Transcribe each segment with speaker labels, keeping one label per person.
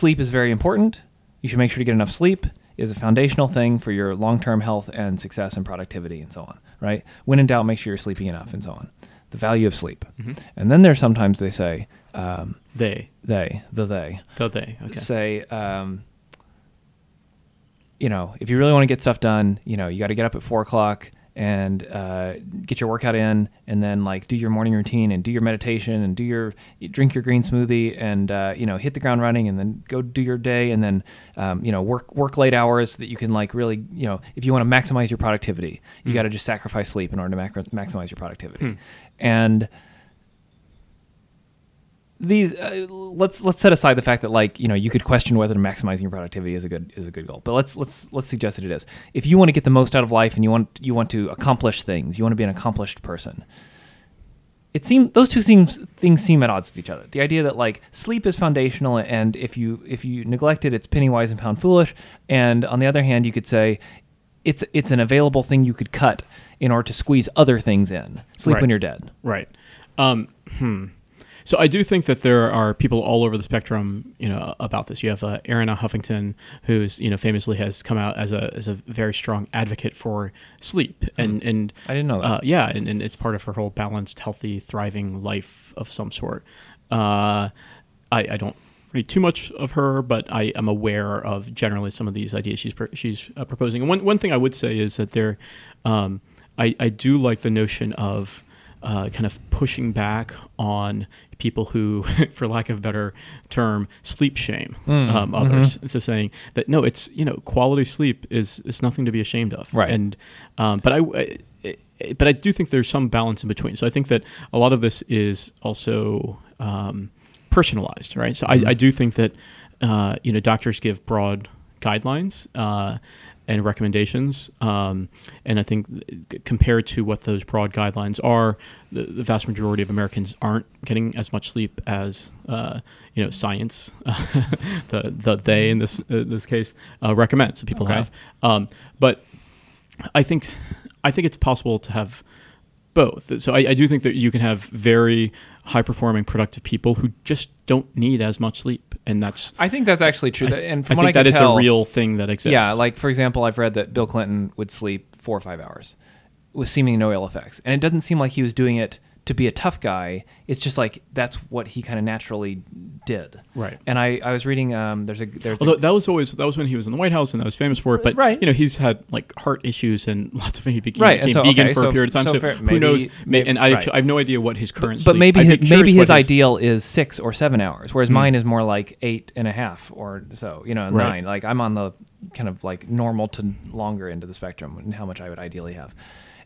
Speaker 1: sleep is very important. You should make sure to get enough sleep. It is a foundational thing for your long-term health and success and productivity and so on. Right? When in doubt, make sure you're sleeping enough and so on. The value of sleep. And then there's sometimes they say um,
Speaker 2: They.
Speaker 1: they the they
Speaker 2: The they. Okay.
Speaker 1: say, um, you know, if you really want to get stuff done, you know, you got to get up at four o'clock and uh, get your workout in, and then like do your morning routine and do your meditation and do your drink your green smoothie and uh, you know hit the ground running and then go do your day and then um, you know work work late hours so that you can like really you know if you want to maximize your productivity, you got to just sacrifice sleep in order to mac- maximize your productivity, and these uh, let's let's set aside the fact that like you know you could question whether maximizing your productivity is a good is a good goal but let's let's let's suggest that it is if you want to get the most out of life and you want you want to accomplish things you want to be an accomplished person it seems those two seems things seem at odds with each other the idea that like sleep is foundational and if you if you neglect it it's penny wise and pound foolish and on the other hand you could say it's it's an available thing you could cut in order to squeeze other things in sleep
Speaker 2: Right.
Speaker 1: when you're dead
Speaker 2: Right. Um, hmm. So I do think that there are people all over the spectrum, you know, about this. You have uh, Arianna Huffington, who's you know famously has come out as a as a very strong advocate for sleep, and and
Speaker 1: I didn't know that.
Speaker 2: uh, yeah, and, and it's part of her whole balanced, healthy, thriving life of some sort. Uh, I, I don't read too much of her, but I am aware of generally some of these ideas she's pr- she's uh, proposing. And one one thing I would say is that there, um, I I do like the notion of uh, kind of pushing back on people who, for lack of a better term, sleep shame
Speaker 1: Mm,
Speaker 2: um, others. It's just saying that no, it's you know quality sleep is is nothing to be ashamed of.
Speaker 1: Right.
Speaker 2: And um, but I. I but I do think there's some balance in between. So I think that a lot of this is also um, personalized, right? So I, I do think that uh, you know doctors give broad guidelines uh, and recommendations, um, and I think compared to what those broad guidelines are, the, the vast majority of Americans aren't getting as much sleep as uh, you know science, the the they in this uh, this case uh, recommends that people
Speaker 1: Okay.
Speaker 2: have. Um, but I think I think it's possible to have both. So I, I do think that you can have very high performing, productive people who just don't need as much sleep, and that's
Speaker 1: I think that's actually true.
Speaker 2: I,
Speaker 1: That- and
Speaker 2: I
Speaker 1: from
Speaker 2: think
Speaker 1: what I can
Speaker 2: that is
Speaker 1: tell,
Speaker 2: a real thing that exists.
Speaker 1: Yeah, like for example, I've read that Bill Clinton would sleep four or five hours with seeming no ill effects, and it doesn't seem like he was doing it to be a tough guy. It's just like that's what he kind of naturally did.
Speaker 2: Right.
Speaker 1: And I, I was reading. Um, there's a there's
Speaker 2: Although
Speaker 1: a,
Speaker 2: that was always that was when he was in the White House and that was famous for it. But
Speaker 1: Right.
Speaker 2: you know he's had like heart issues and lots of he became,
Speaker 1: Right,
Speaker 2: became
Speaker 1: so,
Speaker 2: vegan
Speaker 1: okay,
Speaker 2: for a period of time.
Speaker 1: so
Speaker 2: So,
Speaker 1: fair-
Speaker 2: who
Speaker 1: maybe-
Speaker 2: knows?
Speaker 1: Maybe-
Speaker 2: and I,
Speaker 1: right.
Speaker 2: I have no idea what his current.
Speaker 1: but
Speaker 2: sleep-
Speaker 1: maybe his, maybe his ideal is six or seven hours, whereas mine is more like eight and a half or so. You know.
Speaker 2: Right.
Speaker 1: nine. Like I'm on the kind of like normal to longer end of the spectrum, and how much I would ideally have.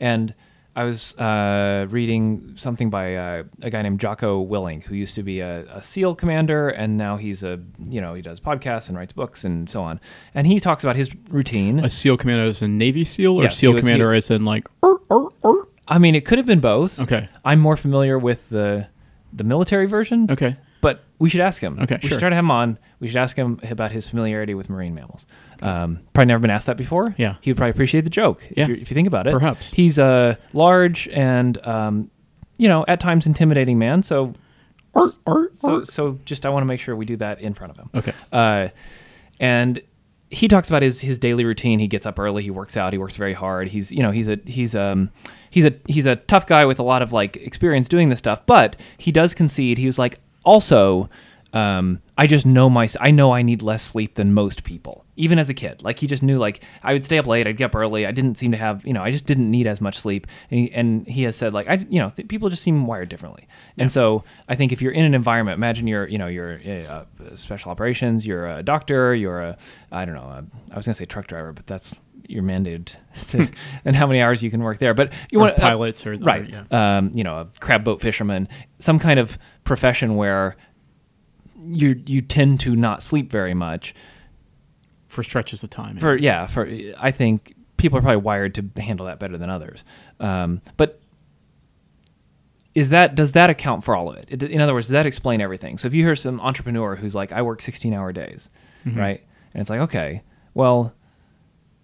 Speaker 1: And I was uh, reading something by uh, a guy named Jocko Willink, who used to be a, a SEAL commander, and now he's a you know he does podcasts and writes books and so on. And he talks about his routine.
Speaker 2: a SEAL commander as a Navy SEAL or
Speaker 1: Yes,
Speaker 2: SEAL commander
Speaker 1: he-
Speaker 2: as in like "Er, er, er."
Speaker 1: I mean, it could have been both.
Speaker 2: Okay.
Speaker 1: I'm more familiar with the the military version.
Speaker 2: Okay.
Speaker 1: But we should ask him.
Speaker 2: Okay,
Speaker 1: We
Speaker 2: sure.
Speaker 1: should try to have him on. We should ask him about his familiarity with marine mammals. Um, probably never been asked that before.
Speaker 2: Yeah.
Speaker 1: He would probably appreciate the joke if,
Speaker 2: Yeah.
Speaker 1: you if you think about it.
Speaker 2: Perhaps.
Speaker 1: He's a large and, um, you know, at times intimidating man. So, so, so just I want to make sure we do that in front of him.
Speaker 2: Okay.
Speaker 1: Uh, and he talks about his his daily routine. He gets up early. He works out. He works very hard. He's you know he's a he's um he's a he's a tough guy with a lot of like experience doing this stuff. But he does concede. He was like also. Um, I just know my I know I need less sleep than most people, even as a kid. Like he just knew like I would stay up late, I'd get up early. I didn't seem to have you know I just didn't need as much sleep. And he, and he has said like I you know th- people just seem wired differently. And so I think if you're in an environment, imagine you're you know you're uh, special operations, you're a doctor, you're a I don't know a, I was gonna say truck driver, but that's you're mandated to and how many hours you can work there. But you
Speaker 2: Or
Speaker 1: want
Speaker 2: pilots or- or-
Speaker 1: right,
Speaker 2: yeah.
Speaker 1: um, you know, a crab boat fisherman, some kind of profession where you you tend to not sleep very much.
Speaker 2: for stretches of time.
Speaker 1: For yeah, for I think people are probably wired to handle that better than others. Um, but is that does that account for all of it? it? In other words, does that explain everything? So if you hear some entrepreneur who's like, I work 16 hour days, right? And it's like, okay, well,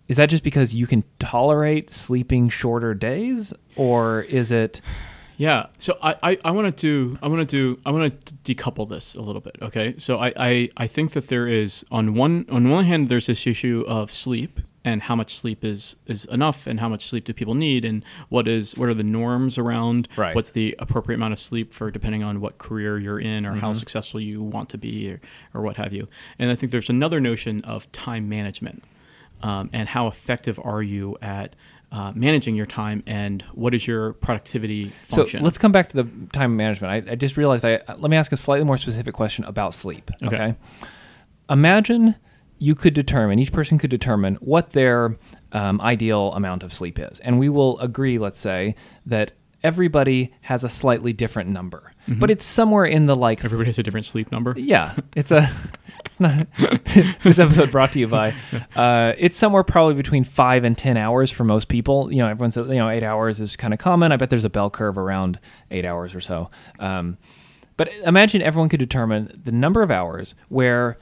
Speaker 1: is that just because you can tolerate sleeping shorter days, or is it?
Speaker 2: Yeah. So I, I, I want to I want to I want to decouple this a little bit. Okay. So I, I, I think that there is on one on one hand there's this issue of sleep and how much sleep is is enough and how much sleep do people need and what is what are the norms around
Speaker 1: Right.
Speaker 2: what's the appropriate amount of sleep for depending on what career you're in or how successful you want to be or, or what have you. And I think there's another notion of time management um, and how effective are you at uh, managing your time and what is your productivity function?
Speaker 1: So let's come back to the time management. I, I just realized I let me ask a slightly more specific question about sleep.
Speaker 2: Okay.
Speaker 1: Okay. Imagine you could determine each person could determine what their um, ideal amount of sleep is, and we will agree. Let's say that everybody has a slightly different number, but it's somewhere in the like
Speaker 2: Everybody has a different sleep number.
Speaker 1: yeah, it's a. It's not. this episode brought to you by. Uh, it's somewhere probably between five and ten hours for most people. You know, everyone says you know eight hours is kind of common. I bet there's a bell curve around eight hours or so. Um, but imagine everyone could determine the number of hours where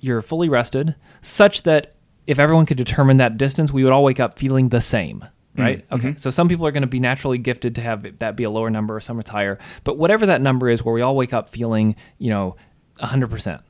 Speaker 1: you're fully rested, such that if everyone could determine that distance, we would all wake up feeling the same. Right. Okay. So some people are going to be naturally gifted to have that be a lower number, or some it's higher. But whatever that number is, where we all wake up feeling, you know, 100%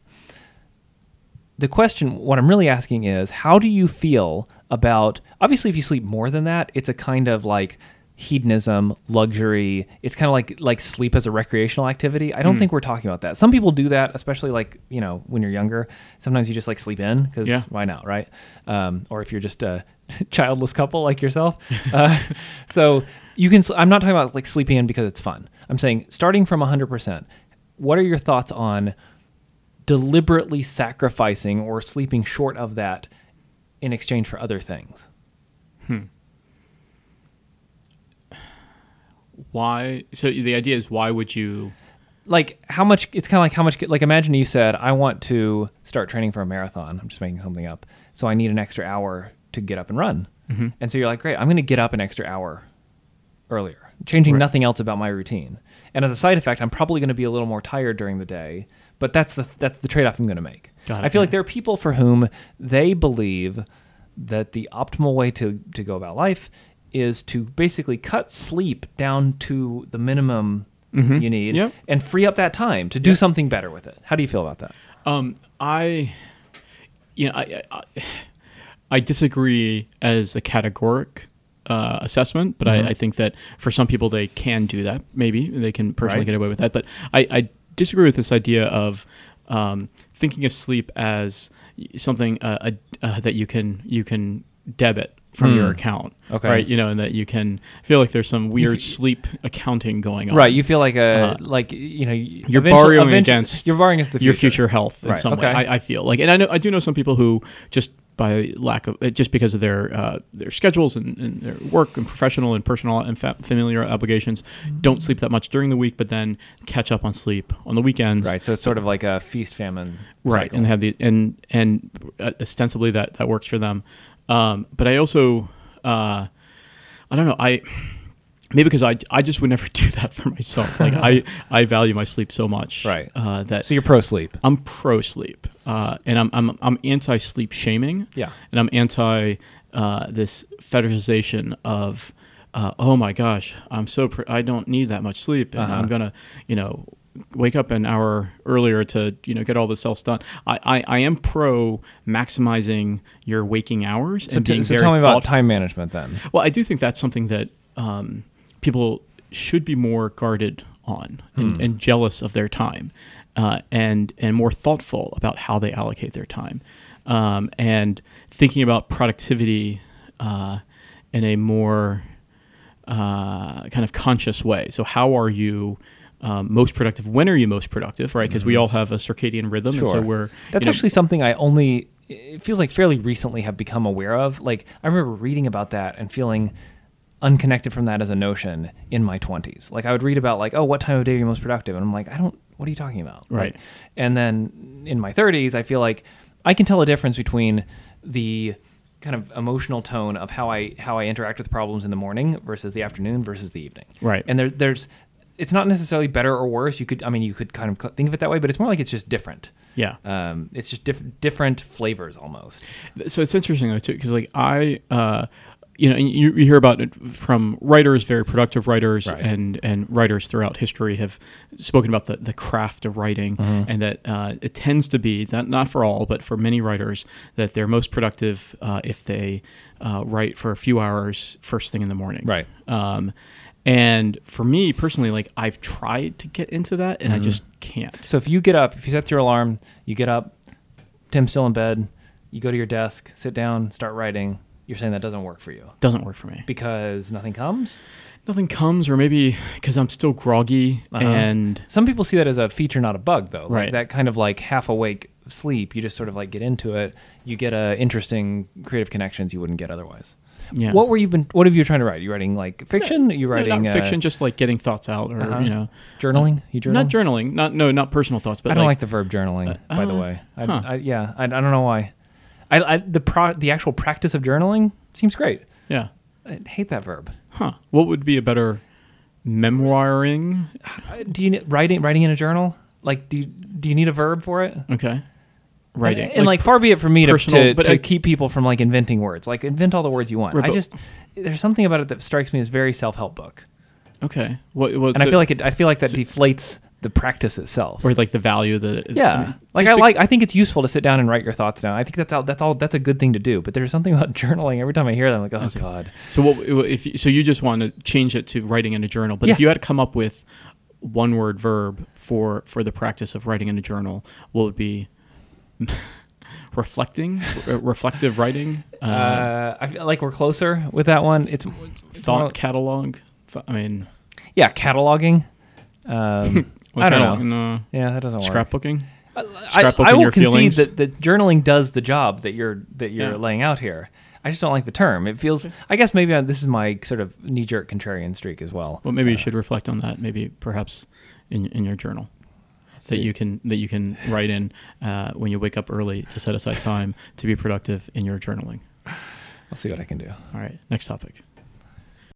Speaker 1: the question what i'm really asking is how do you feel about obviously if you sleep more than that it's a kind of like hedonism luxury. It's kind of like like sleep as a recreational activity. I don't think we're talking about that. Some people do that especially like you know when you're younger. Sometimes you just like sleep in because
Speaker 2: Yeah.
Speaker 1: why not right? Um, or if you're just a childless couple like yourself. Uh, so you can i'm not talking about like sleeping in because it's fun. I'm saying starting from 100% what are your thoughts on deliberately sacrificing or sleeping short of that in exchange for other things. Hmm.
Speaker 2: Why? So the idea is why would you?
Speaker 1: Like how much it's kind of like how much like imagine you said I want to start training for a marathon. I'm just making something up. So I need an extra hour to get up and run. Mm-hmm. And so you're like, "Great, I'm going to get up an extra hour earlier, changing
Speaker 2: Right.
Speaker 1: nothing else about my routine." And as a side effect, I'm probably going to be a little more tired during the day, but that's the that's the trade-off I'm going to make. I feel like there are people for whom they believe that the optimal way to to go about life is to basically cut sleep down to the minimum you need
Speaker 2: Yep.
Speaker 1: and free up that time to do something better with it. How do you feel about that?
Speaker 2: Um, I, you know, I, I, I disagree as a categoric uh, assessment, but I, I think that for some people they can do that. Maybe they can personally
Speaker 1: Right.
Speaker 2: get away with that. But I, I disagree with this idea of um, thinking of sleep as something uh, uh, that you can you can debit from your
Speaker 1: Hmm.
Speaker 2: account,
Speaker 1: Okay.
Speaker 2: right? You know, and that you can feel like there's some weird sleep accounting going on,
Speaker 1: Right, you feel like a
Speaker 2: Uh,
Speaker 1: like you know
Speaker 2: you're borrowing against
Speaker 1: you're borrowing against the
Speaker 2: your future health in
Speaker 1: Right,
Speaker 2: some
Speaker 1: okay.
Speaker 2: way. I, I feel like, and I know I do know some people who just by lack of uh, just because of their uh, their schedules and, and their work and professional and personal and fa- familiar obligations don't sleep that much during the week, but then catch up on sleep on the weekends.
Speaker 1: Right, so it's sort of like a feast famine.
Speaker 2: right
Speaker 1: cycle.
Speaker 2: and have the and and uh, ostensibly that that works for them um, but i also uh, i don't know i maybe because I, I just would never do that for myself like i i value my sleep so much
Speaker 1: Right.
Speaker 2: uh, that
Speaker 1: so you're pro sleep.
Speaker 2: i'm pro sleep uh, and i'm i'm, I'm anti sleep shaming
Speaker 1: Yeah.
Speaker 2: and i'm anti uh, this fetishization of uh, oh my gosh i'm so pr- i don't need that much sleep and
Speaker 1: Uh-huh.
Speaker 2: i'm gonna you know wake up an hour earlier to you know get all this else done i i, I am pro maximizing your waking hours
Speaker 1: So,
Speaker 2: and
Speaker 1: t-
Speaker 2: being
Speaker 1: so
Speaker 2: very
Speaker 1: tell me about time management then.
Speaker 2: Well, I do think that's something that um, people should be more guarded on and,
Speaker 1: Hmm.
Speaker 2: and jealous of their time, uh, and and more thoughtful about how they allocate their time, um, and thinking about productivity uh, in a more uh, kind of conscious way. So, how are you? Um, most productive. When are you most productive? Right, because we all have a circadian rhythm, and so
Speaker 1: Mm-hmm.
Speaker 2: We're
Speaker 1: That's
Speaker 2: you know,
Speaker 1: actually something I only it feels like fairly recently have become aware of. Like I remember reading about that and feeling unconnected from that as a notion in my 20s. Like I would read about like, oh, what time of day are you most productive? And I'm like, I don't what are you talking about?
Speaker 2: Right.
Speaker 1: Like, and then in my 30s, I feel like I can tell a difference between the kind of emotional tone of how I how I interact with problems in the morning versus the afternoon versus the evening.
Speaker 2: Right.
Speaker 1: And there there's it's not necessarily better or worse. You could I mean you could kind of think of it that way, but it's more like it's just different.
Speaker 2: yeah.
Speaker 1: Um, it's just diff- different flavors almost.
Speaker 2: so it's interesting though too because like i uh you know, and you, you hear about it from writers, very productive writers,
Speaker 1: Right.
Speaker 2: and and writers throughout history have spoken about the, the craft of writing,
Speaker 1: Mm-hmm.
Speaker 2: and that uh, it tends to be that not for all, but for many writers, that they're most productive uh, if they uh, write for a few hours first thing in the morning.
Speaker 1: Right.
Speaker 2: Um, and for me personally, like I've tried to get into that, and I
Speaker 1: Mm-hmm.
Speaker 2: just can't.
Speaker 1: So if you get up, if you set your alarm, you get up, Tim's still in bed, you go to your desk, sit down, start writing. You're saying that doesn't work for you
Speaker 2: Doesn't work for me.
Speaker 1: because nothing comes.
Speaker 2: Nothing comes, or maybe because I'm still groggy
Speaker 1: Uh-huh.
Speaker 2: and
Speaker 1: Some people see that as a feature, not a bug, though. Like
Speaker 2: Right.
Speaker 1: that kind of like half awake sleep. You just sort of like get into it. You get uh, interesting creative connections you wouldn't get otherwise.
Speaker 2: yeah.
Speaker 1: What were you been? What have you trying to write? you writing like fiction? Are you
Speaker 2: No,
Speaker 1: writing
Speaker 2: not
Speaker 1: uh,
Speaker 2: fiction, just like getting thoughts out, or
Speaker 1: uh-huh.
Speaker 2: you know,
Speaker 1: journaling? You journal?
Speaker 2: not journaling, not no, not personal thoughts, but
Speaker 1: I don't like,
Speaker 2: like,
Speaker 1: the verb journaling.
Speaker 2: Uh,
Speaker 1: by the
Speaker 2: uh,
Speaker 1: way, I,
Speaker 2: huh.
Speaker 1: I, yeah, I, I don't know why. I, I the pro the actual practice of journaling seems great.
Speaker 2: yeah,
Speaker 1: I hate that verb.
Speaker 2: huh? What would be a better memoiring?
Speaker 1: Uh, Do you writing writing in a journal? Like, do you, do you need a verb for it?
Speaker 2: Okay, writing,
Speaker 1: And, and, like, far be it from me to,
Speaker 2: personal-
Speaker 1: to,
Speaker 2: but
Speaker 1: to
Speaker 2: I-
Speaker 1: keep people from like inventing words. Like, invent all the words you want. I just there's something about it that strikes me as very self help book,
Speaker 2: okay, what, what's
Speaker 1: and I
Speaker 2: it-
Speaker 1: feel like it. I feel like that deflates the practice itself.
Speaker 2: or like the value that it,
Speaker 1: yeah,
Speaker 2: I mean,
Speaker 1: like I
Speaker 2: be-
Speaker 1: like. I think it's useful to sit down and write your thoughts down. I think that's all. That's all. That's a good thing to do. But there's something about journaling. Every time I hear that, I'm like, oh god.
Speaker 2: So what if so you just want to change it to writing in a journal? But if you had to come up with one word verb for for the practice of writing in a journal, what would be reflecting, reflective writing, uh,
Speaker 1: Uh, I feel like we're closer with that one. It's, it's
Speaker 2: thought catalog? I mean,
Speaker 1: yeah, cataloging. Um,
Speaker 2: what
Speaker 1: I don't know.
Speaker 2: No,
Speaker 1: Yeah, that doesn't work.
Speaker 2: scrapbooking.
Speaker 1: I,
Speaker 2: Scrapbooking
Speaker 1: I will
Speaker 2: your
Speaker 1: concede
Speaker 2: feelings.
Speaker 1: that, that journaling does the job that you're that you're
Speaker 2: Yeah.
Speaker 1: laying out here. I just don't like the term. It feels. I guess maybe I, this is my sort of knee jerk contrarian streak as well.
Speaker 2: Well, maybe you should reflect on that. Maybe perhaps in in your journal. that you can that you can write in uh, when you wake up early to set aside time to be productive in your journaling.
Speaker 1: I'll see what I can do.
Speaker 2: All right, next topic.